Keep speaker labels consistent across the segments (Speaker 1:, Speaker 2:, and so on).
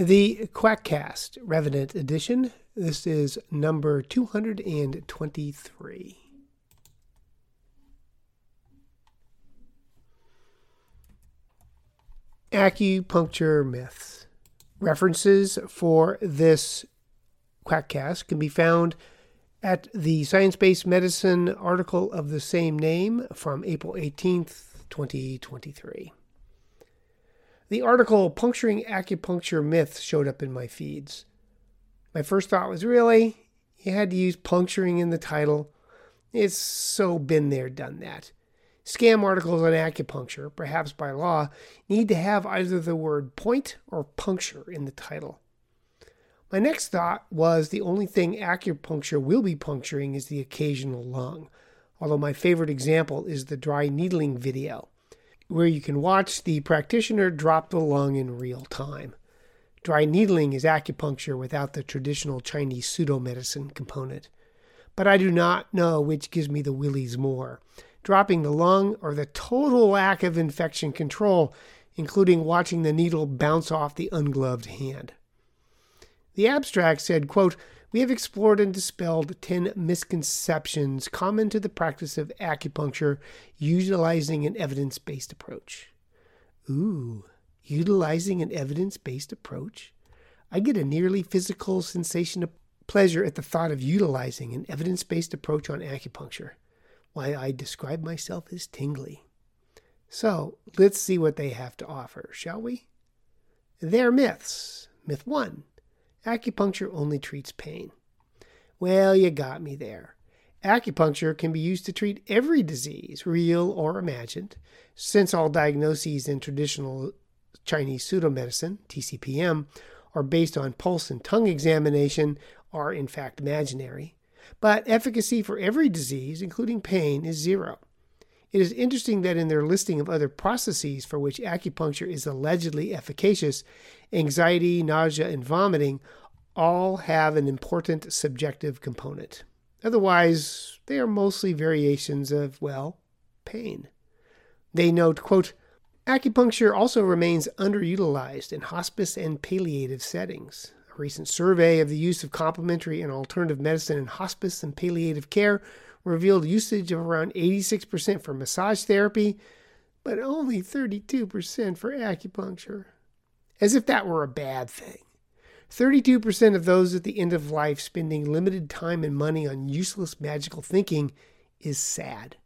Speaker 1: The Quackcast Revenant Edition. This is number 223. Acupuncture myths. References for this Quackcast can be found at the Science Based Medicine article of the same name from April 18th, 2023. The article Puncturing Acupuncture Myths showed up in my feeds. My first thought was really, you had to use puncturing in the title. It's so been there, done that. Scam articles on acupuncture, perhaps by law, need to have either the word point or puncture in the title. My next thought was the only thing acupuncture will be puncturing is the occasional lung, although my favorite example is the dry needling video, where you can watch the practitioner drop the lung in real time. Dry needling is acupuncture without the traditional Chinese pseudo-medicine component. But I do not know which gives me the willies more dropping the lung or the total lack of infection control, including watching the needle bounce off the ungloved hand. The abstract said, quote, we have explored and dispelled 10 misconceptions common to the practice of acupuncture utilizing an evidence based approach. Ooh, utilizing an evidence based approach? I get a nearly physical sensation of pleasure at the thought of utilizing an evidence based approach on acupuncture. Why, I describe myself as tingly. So let's see what they have to offer, shall we? They're myths. Myth 1 Acupuncture only treats pain. Well, you got me there. Acupuncture can be used to treat every disease, real or imagined, since all diagnoses in traditional Chinese pseudomedicine, TCPM, are based on pulse and tongue examination are in fact imaginary. But efficacy for every disease, including pain, is zero. It is interesting that in their listing of other processes for which acupuncture is allegedly efficacious, anxiety, nausea, and vomiting all have an important subjective component. Otherwise, they are mostly variations of, well, pain. They note, quote, Acupuncture also remains underutilized in hospice and palliative settings. A recent survey of the use of complementary and alternative medicine in hospice and palliative care revealed usage of around 86% for massage therapy, but only 32% for acupuncture. As if that were a bad thing. 32% of those at the end of life spending limited time and money on useless magical thinking is sad.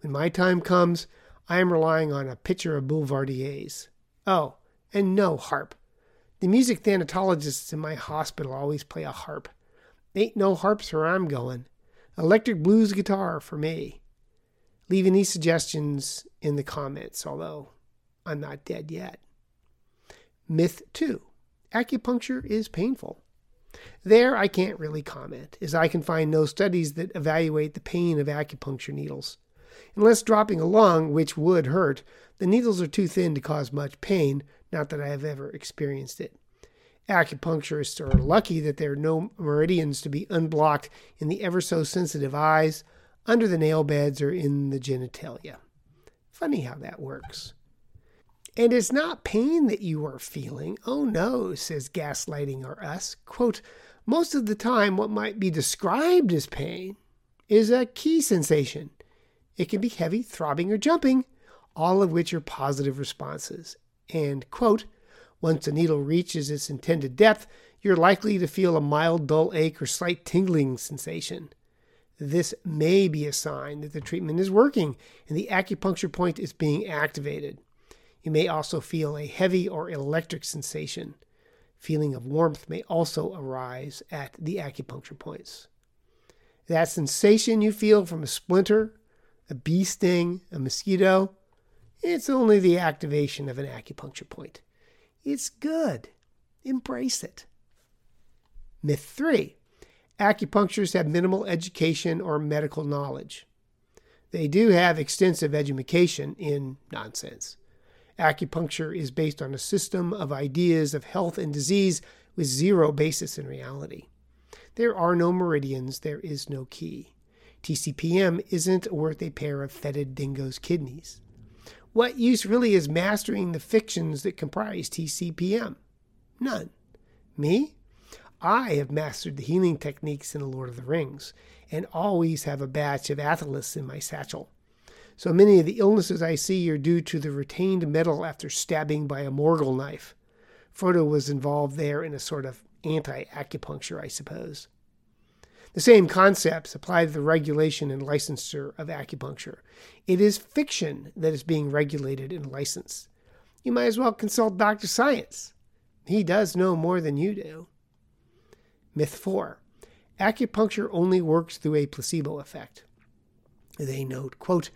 Speaker 1: When my time comes, I am relying on a pitcher of Boulevardiers. Oh, and no harp. The music thanatologists in my hospital always play a harp. Ain't no harps where I'm going. Electric blues guitar for me. Leave any suggestions in the comments, although I'm not dead yet. Myth 2 Acupuncture is painful. There, I can't really comment, as I can find no studies that evaluate the pain of acupuncture needles. Unless dropping a lung, which would hurt, the needles are too thin to cause much pain, not that I have ever experienced it. Acupuncturists are lucky that there are no meridians to be unblocked in the ever so sensitive eyes, under the nail beds, or in the genitalia. Funny how that works. And it's not pain that you are feeling. Oh no, says gaslighting or us. Quote, most of the time, what might be described as pain is a key sensation. It can be heavy, throbbing, or jumping, all of which are positive responses. And, quote, once the needle reaches its intended depth, you're likely to feel a mild dull ache or slight tingling sensation. This may be a sign that the treatment is working and the acupuncture point is being activated. You may also feel a heavy or electric sensation. Feeling of warmth may also arise at the acupuncture points. That sensation you feel from a splinter, a bee sting, a mosquito, it's only the activation of an acupuncture point. It's good. Embrace it. Myth 3 Acupuncturists have minimal education or medical knowledge. They do have extensive education in nonsense. Acupuncture is based on a system of ideas of health and disease with zero basis in reality. There are no meridians, there is no key. TCPM isn't worth a pair of fetid dingo's kidneys. What use really is mastering the fictions that comprise TCPM? None. Me? I have mastered the healing techniques in The Lord of the Rings and always have a batch of athelas in my satchel. So many of the illnesses I see are due to the retained metal after stabbing by a Morgul knife. Frodo was involved there in a sort of anti acupuncture, I suppose. The same concepts apply to the regulation and licensure of acupuncture. It is fiction that is being regulated and licensed. You might as well consult Dr. Science. He does know more than you do. Myth 4 Acupuncture only works through a placebo effect. They note, quote,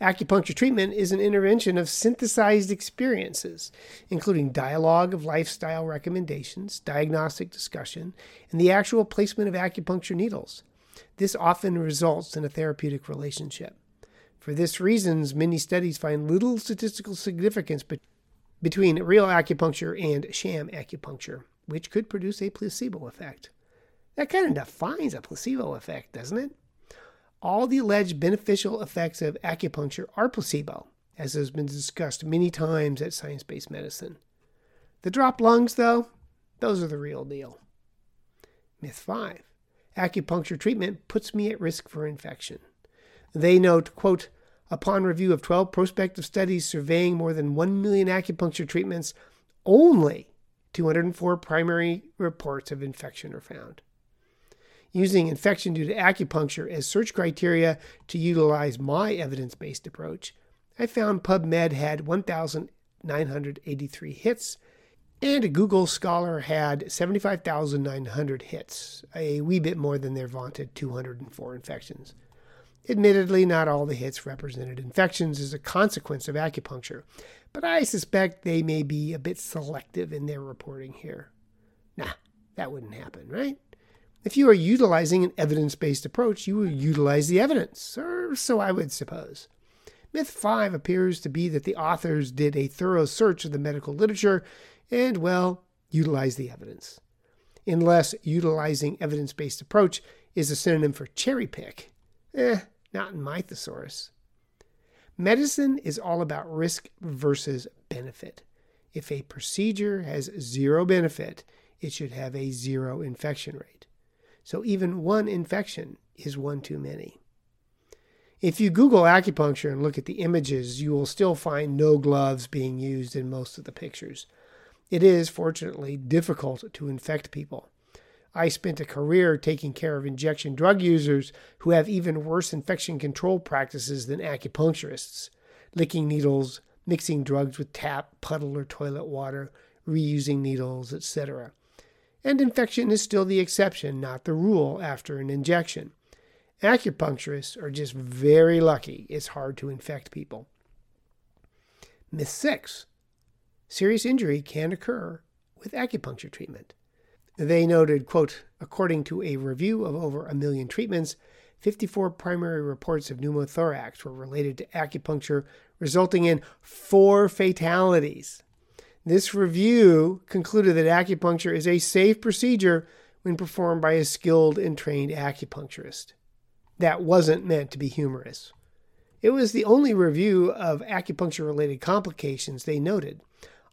Speaker 1: Acupuncture treatment is an intervention of synthesized experiences, including dialogue of lifestyle recommendations, diagnostic discussion, and the actual placement of acupuncture needles. This often results in a therapeutic relationship. For this reasons, many studies find little statistical significance be- between real acupuncture and sham acupuncture, which could produce a placebo effect. That kind of defines a placebo effect, doesn't it? All the alleged beneficial effects of acupuncture are placebo, as has been discussed many times at science based medicine. The drop lungs, though, those are the real deal. Myth 5 Acupuncture treatment puts me at risk for infection. They note, quote, upon review of 12 prospective studies surveying more than 1 million acupuncture treatments, only 204 primary reports of infection are found using infection due to acupuncture as search criteria to utilize my evidence based approach, I found PubMed had 1,983 hits and Google Scholar had 75,900 hits, a wee bit more than their vaunted 204 infections. Admittedly, not all the hits represented infections as a consequence of acupuncture, but I suspect they may be a bit selective in their reporting here. Nah, that wouldn't happen, right? If you are utilizing an evidence based approach, you will utilize the evidence, or so I would suppose. Myth 5 appears to be that the authors did a thorough search of the medical literature and, well, utilize the evidence. Unless utilizing evidence based approach is a synonym for cherry pick. Eh, not in my thesaurus. Medicine is all about risk versus benefit. If a procedure has zero benefit, it should have a zero infection rate. So even one infection is one too many. If you Google acupuncture and look at the images, you will still find no gloves being used in most of the pictures. It is, fortunately, difficult to infect people. I spent a career taking care of injection drug users who have even worse infection control practices than acupuncturists licking needles, mixing drugs with tap, puddle, or toilet water, reusing needles, etc and infection is still the exception, not the rule, after an injection. Acupuncturists are just very lucky it's hard to infect people. Myth 6 Serious injury can occur with acupuncture treatment. They noted, quote, according to a review of over a million treatments, 54 primary reports of pneumothorax were related to acupuncture, resulting in four fatalities. This review concluded that acupuncture is a safe procedure when performed by a skilled and trained acupuncturist. That wasn't meant to be humorous. It was the only review of acupuncture related complications they noted.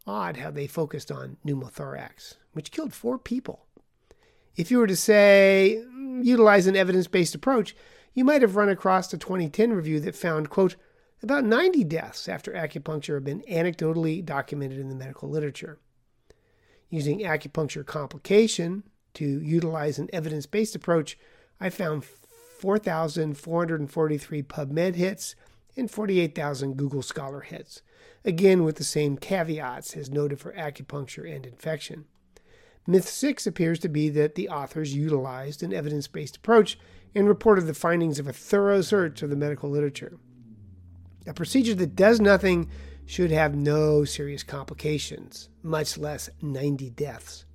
Speaker 1: Odd how they focused on pneumothorax, which killed four people. If you were to say, mm, utilize an evidence based approach, you might have run across a 2010 review that found, quote, about 90 deaths after acupuncture have been anecdotally documented in the medical literature. Using acupuncture complication to utilize an evidence based approach, I found 4,443 PubMed hits and 48,000 Google Scholar hits, again with the same caveats as noted for acupuncture and infection. Myth 6 appears to be that the authors utilized an evidence based approach and reported the findings of a thorough search of the medical literature. A procedure that does nothing should have no serious complications, much less 90 deaths.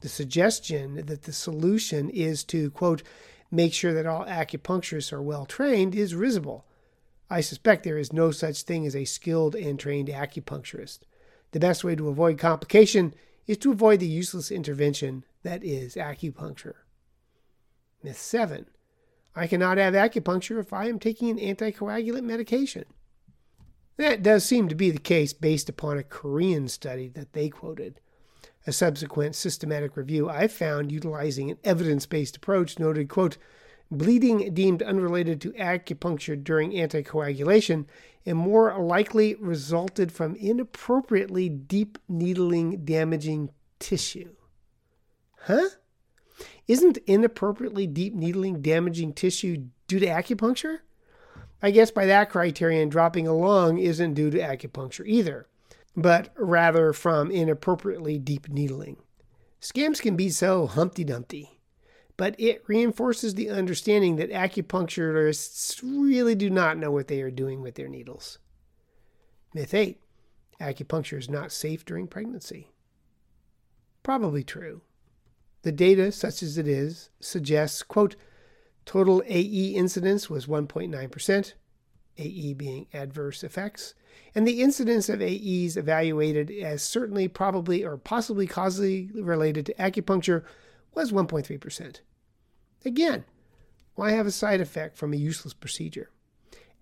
Speaker 1: The suggestion that the solution is to, quote, make sure that all acupuncturists are well trained is risible. I suspect there is no such thing as a skilled and trained acupuncturist. The best way to avoid complication is to avoid the useless intervention that is acupuncture. Myth 7. I cannot have acupuncture if I am taking an anticoagulant medication. That does seem to be the case based upon a Korean study that they quoted. A subsequent systematic review I found utilizing an evidence based approach noted, quote, bleeding deemed unrelated to acupuncture during anticoagulation and more likely resulted from inappropriately deep needling damaging tissue. Huh? Isn't inappropriately deep needling damaging tissue due to acupuncture? I guess by that criterion, dropping a lung isn't due to acupuncture either, but rather from inappropriately deep needling. Scams can be so Humpty Dumpty, but it reinforces the understanding that acupuncturists really do not know what they are doing with their needles. Myth 8 Acupuncture is not safe during pregnancy. Probably true. The data, such as it is, suggests, quote, total AE incidence was 1.9%, AE being adverse effects, and the incidence of AEs evaluated as certainly, probably, or possibly causally related to acupuncture was 1.3%. Again, why have a side effect from a useless procedure?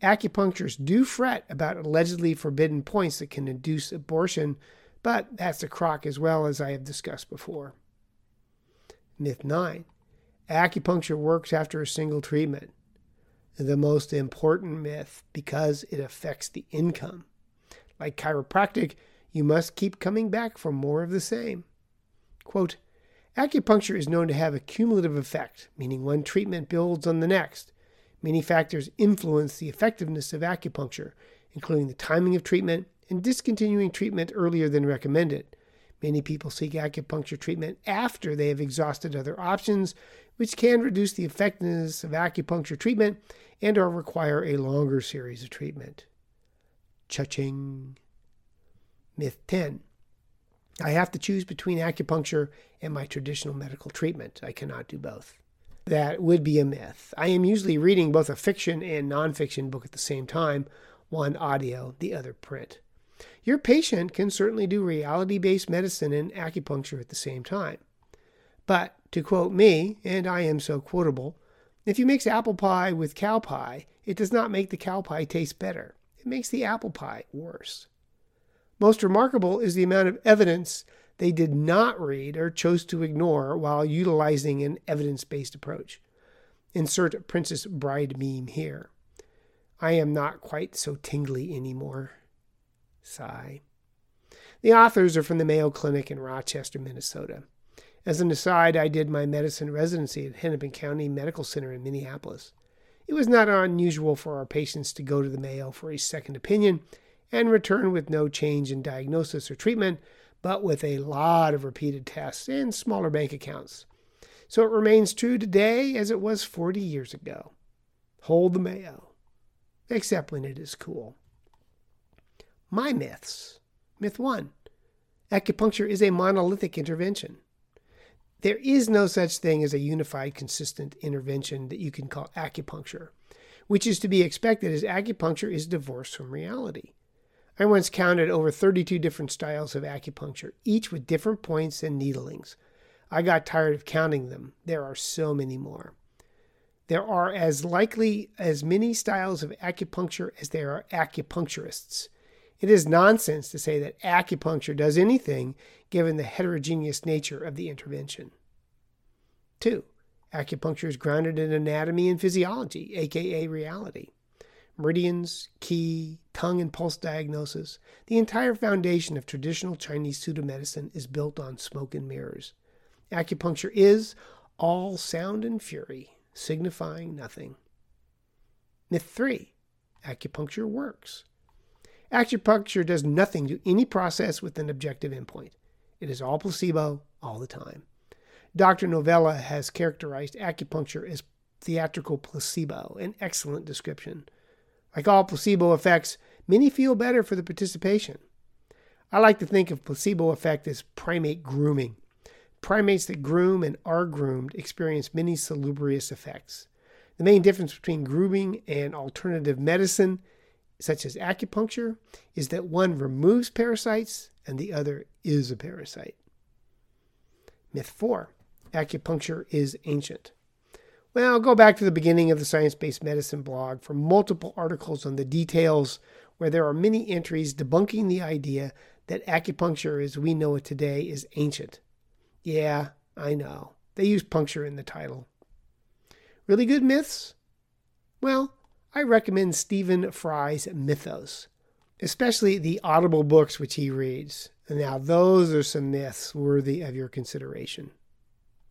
Speaker 1: Acupuncturists do fret about allegedly forbidden points that can induce abortion, but that's a crock as well as I have discussed before. Myth 9 Acupuncture works after a single treatment. The most important myth because it affects the income. Like chiropractic, you must keep coming back for more of the same. Quote, Acupuncture is known to have a cumulative effect, meaning one treatment builds on the next. Many factors influence the effectiveness of acupuncture, including the timing of treatment and discontinuing treatment earlier than recommended. Many people seek acupuncture treatment after they have exhausted other options, which can reduce the effectiveness of acupuncture treatment and or require a longer series of treatment. Cha-ching. Myth 10. I have to choose between acupuncture and my traditional medical treatment. I cannot do both. That would be a myth. I am usually reading both a fiction and nonfiction book at the same time, one audio, the other print. Your patient can certainly do reality based medicine and acupuncture at the same time. But to quote me, and I am so quotable, if you mix apple pie with cow pie, it does not make the cow pie taste better. It makes the apple pie worse. Most remarkable is the amount of evidence they did not read or chose to ignore while utilizing an evidence based approach. Insert Princess Bride meme here. I am not quite so tingly anymore. Sigh. The authors are from the Mayo Clinic in Rochester, Minnesota. As an aside, I did my medicine residency at Hennepin County Medical Center in Minneapolis. It was not unusual for our patients to go to the Mayo for a second opinion and return with no change in diagnosis or treatment, but with a lot of repeated tests and smaller bank accounts. So it remains true today as it was 40 years ago. Hold the Mayo, except when it is cool. My myths. Myth 1 Acupuncture is a monolithic intervention. There is no such thing as a unified, consistent intervention that you can call acupuncture, which is to be expected as acupuncture is divorced from reality. I once counted over 32 different styles of acupuncture, each with different points and needlings. I got tired of counting them. There are so many more. There are as likely as many styles of acupuncture as there are acupuncturists. It is nonsense to say that acupuncture does anything given the heterogeneous nature of the intervention. 2. Acupuncture is grounded in anatomy and physiology, aka reality. Meridians, qi, tongue and pulse diagnosis, the entire foundation of traditional Chinese pseudomedicine is built on smoke and mirrors. Acupuncture is all sound and fury, signifying nothing. Myth 3 Acupuncture works. Acupuncture does nothing to any process with an objective endpoint. It is all placebo all the time. Dr. Novella has characterized acupuncture as theatrical placebo, an excellent description. Like all placebo effects, many feel better for the participation. I like to think of placebo effect as primate grooming. Primates that groom and are groomed experience many salubrious effects. The main difference between grooming and alternative medicine such as acupuncture, is that one removes parasites and the other is a parasite. Myth 4 Acupuncture is ancient. Well, go back to the beginning of the Science Based Medicine blog for multiple articles on the details where there are many entries debunking the idea that acupuncture as we know it today is ancient. Yeah, I know. They use puncture in the title. Really good myths? Well, I recommend Stephen Fry's Mythos, especially the audible books which he reads. Now, those are some myths worthy of your consideration.